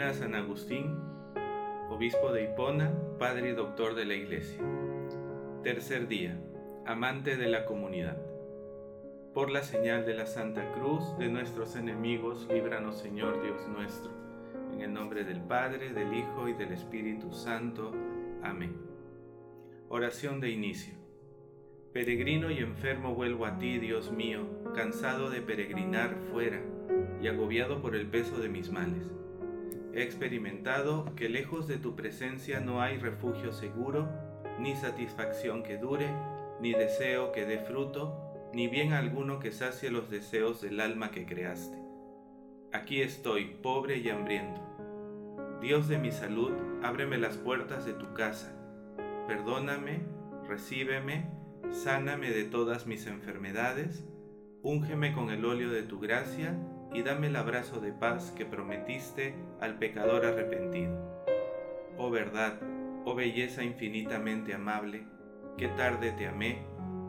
San Agustín, obispo de Hipona, padre y doctor de la Iglesia. Tercer día, amante de la comunidad. Por la señal de la Santa Cruz de nuestros enemigos, líbranos Señor Dios nuestro. En el nombre del Padre, del Hijo y del Espíritu Santo. Amén. Oración de inicio. Peregrino y enfermo vuelvo a ti, Dios mío, cansado de peregrinar fuera y agobiado por el peso de mis males. He experimentado que lejos de tu presencia no hay refugio seguro, ni satisfacción que dure, ni deseo que dé fruto, ni bien alguno que sacie los deseos del alma que creaste. Aquí estoy, pobre y hambriento. Dios de mi salud, ábreme las puertas de tu casa. Perdóname, recíbeme, sáname de todas mis enfermedades, úngeme con el óleo de tu gracia y dame el abrazo de paz que prometiste al pecador arrepentido. Oh verdad, oh belleza infinitamente amable, qué tarde te amé,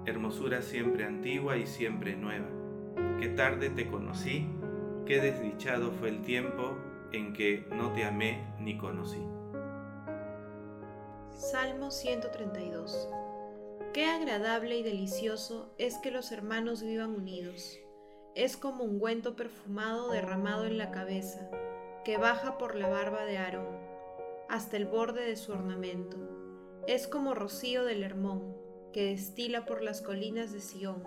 hermosura siempre antigua y siempre nueva, qué tarde te conocí, qué desdichado fue el tiempo en que no te amé ni conocí. Salmo 132 Qué agradable y delicioso es que los hermanos vivan unidos es como un ungüento perfumado derramado en la cabeza, que baja por la barba de Aarón, hasta el borde de su ornamento. Es como rocío del Hermón, que destila por las colinas de Sión.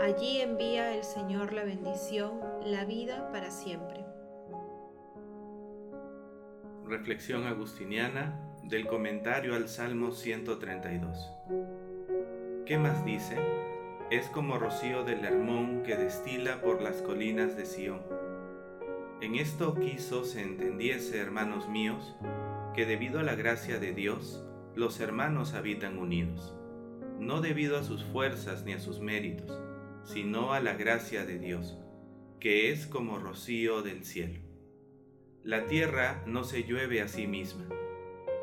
Allí envía el Señor la bendición, la vida para siempre. Reflexión agustiniana del comentario al Salmo 132. ¿Qué más dice? Es como rocío del Hermón que destila por las colinas de Sión. En esto quiso se entendiese, hermanos míos, que debido a la gracia de Dios, los hermanos habitan unidos, no debido a sus fuerzas ni a sus méritos, sino a la gracia de Dios, que es como rocío del cielo. La tierra no se llueve a sí misma,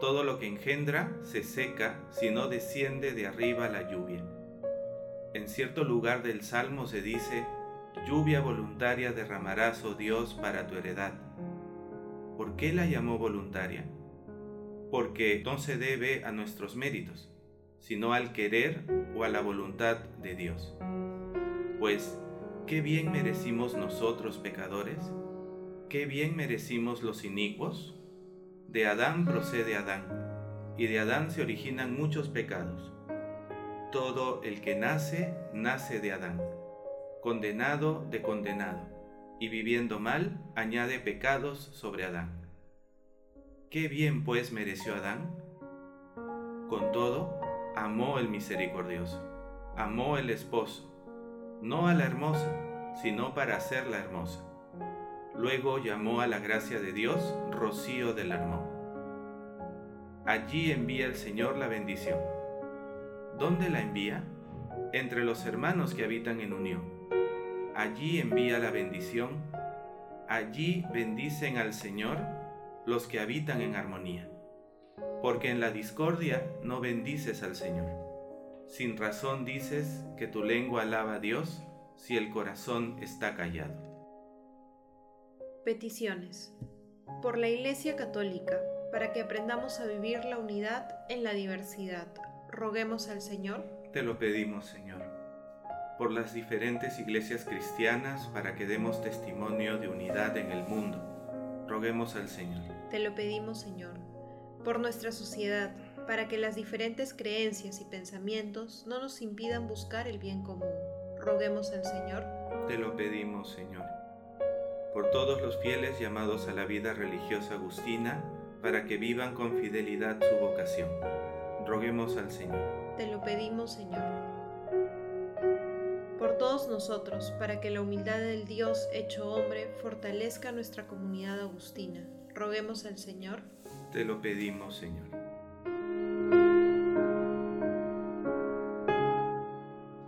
todo lo que engendra se seca si no desciende de arriba la lluvia en cierto lugar del Salmo se dice, lluvia voluntaria derramarás, oh Dios, para tu heredad. ¿Por qué la llamó voluntaria? Porque no se debe a nuestros méritos, sino al querer o a la voluntad de Dios. Pues, ¿qué bien merecimos nosotros pecadores? ¿Qué bien merecimos los inicuos? De Adán procede Adán, y de Adán se originan muchos pecados todo el que nace, nace de Adán, condenado de condenado, y viviendo mal, añade pecados sobre Adán. ¿Qué bien pues mereció Adán? Con todo, amó el misericordioso, amó el esposo, no a la hermosa, sino para hacerla hermosa. Luego llamó a la gracia de Dios rocío del Hermón. Allí envía el Señor la bendición ¿Dónde la envía? Entre los hermanos que habitan en unión. Allí envía la bendición. Allí bendicen al Señor los que habitan en armonía. Porque en la discordia no bendices al Señor. Sin razón dices que tu lengua alaba a Dios si el corazón está callado. Peticiones. Por la Iglesia Católica, para que aprendamos a vivir la unidad en la diversidad roguemos al Señor? Te lo pedimos, Señor, por las diferentes iglesias cristianas para que demos testimonio de unidad en el mundo. Roguemos al Señor. Te lo pedimos, Señor, por nuestra sociedad, para que las diferentes creencias y pensamientos no nos impidan buscar el bien común. Roguemos al Señor. Te lo pedimos, Señor, por todos los fieles llamados a la vida religiosa agustina, para que vivan con fidelidad su vocación roguemos al Señor. Te lo pedimos, Señor. Por todos nosotros, para que la humildad del Dios hecho hombre fortalezca nuestra comunidad agustina, roguemos al Señor. Te lo pedimos, Señor.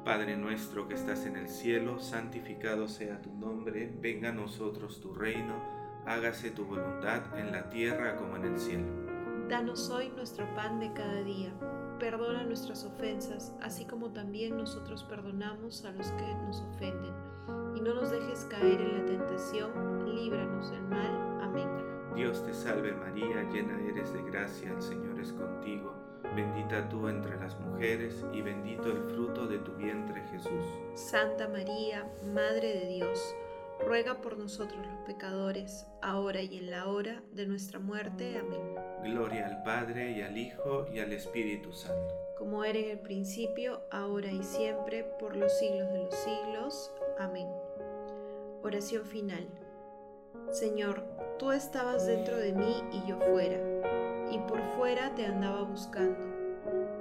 Padre nuestro que estás en el cielo, santificado sea tu nombre, venga a nosotros tu reino, hágase tu voluntad en la tierra como en el cielo. Danos hoy nuestro pan de cada día. Perdona nuestras ofensas, así como también nosotros perdonamos a los que nos ofenden. Y no nos dejes caer en la tentación, líbranos del mal. Amén. Dios te salve María, llena eres de gracia, el Señor es contigo, bendita tú entre las mujeres y bendito el fruto de tu vientre Jesús. Santa María, Madre de Dios, ruega por nosotros los pecadores, ahora y en la hora de nuestra muerte. Amén. Gloria al Padre y al Hijo y al Espíritu Santo. Como era en el principio, ahora y siempre, por los siglos de los siglos. Amén. Oración final. Señor, tú estabas dentro de mí y yo fuera, y por fuera te andaba buscando,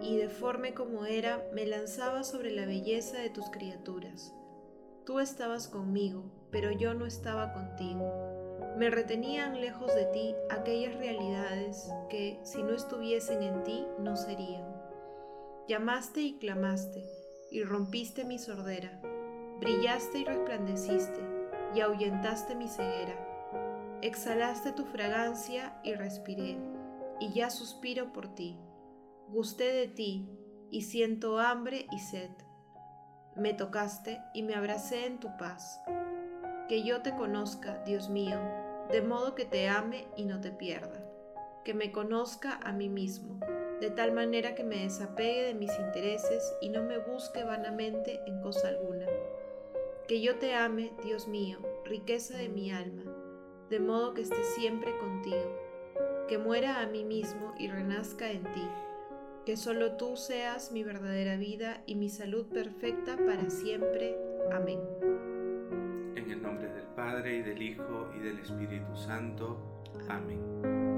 y deforme como era, me lanzaba sobre la belleza de tus criaturas. Tú estabas conmigo, pero yo no estaba contigo. Me retenían lejos de ti aquellas realidades que, si no estuviesen en ti, no serían. Llamaste y clamaste, y rompiste mi sordera, brillaste y resplandeciste, y ahuyentaste mi ceguera Exhalaste tu fragancia y respiré, y ya suspiro por ti. Gusté de ti, y siento hambre y sed. Me tocaste y me abracé en tu paz. Que yo te conozca, Dios mío, de modo que te ame y no te pierda. Que me conozca a mí mismo, de tal manera que me desapegue de mis intereses y no me busque vanamente en cosa alguna. Que yo te ame, Dios mío, riqueza de mi alma de modo que esté siempre contigo, que muera a mí mismo y renazca en ti, que solo tú seas mi verdadera vida y mi salud perfecta para siempre. Amén. En el nombre del Padre y del Hijo y del Espíritu Santo. Amén.